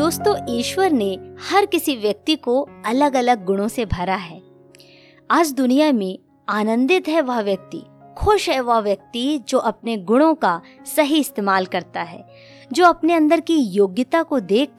दोस्तों, ईश्वर ने हर किसी व्यक्ति को अलग अलग गुणों से भरा है। आज दुनिया में आनंदित है वह व्यक्ति, खुश है वह व्यक्ति जो अपने गुणों का सही इस्तेमाल करता है, जो अपने अंदर की योग्यता को देखकर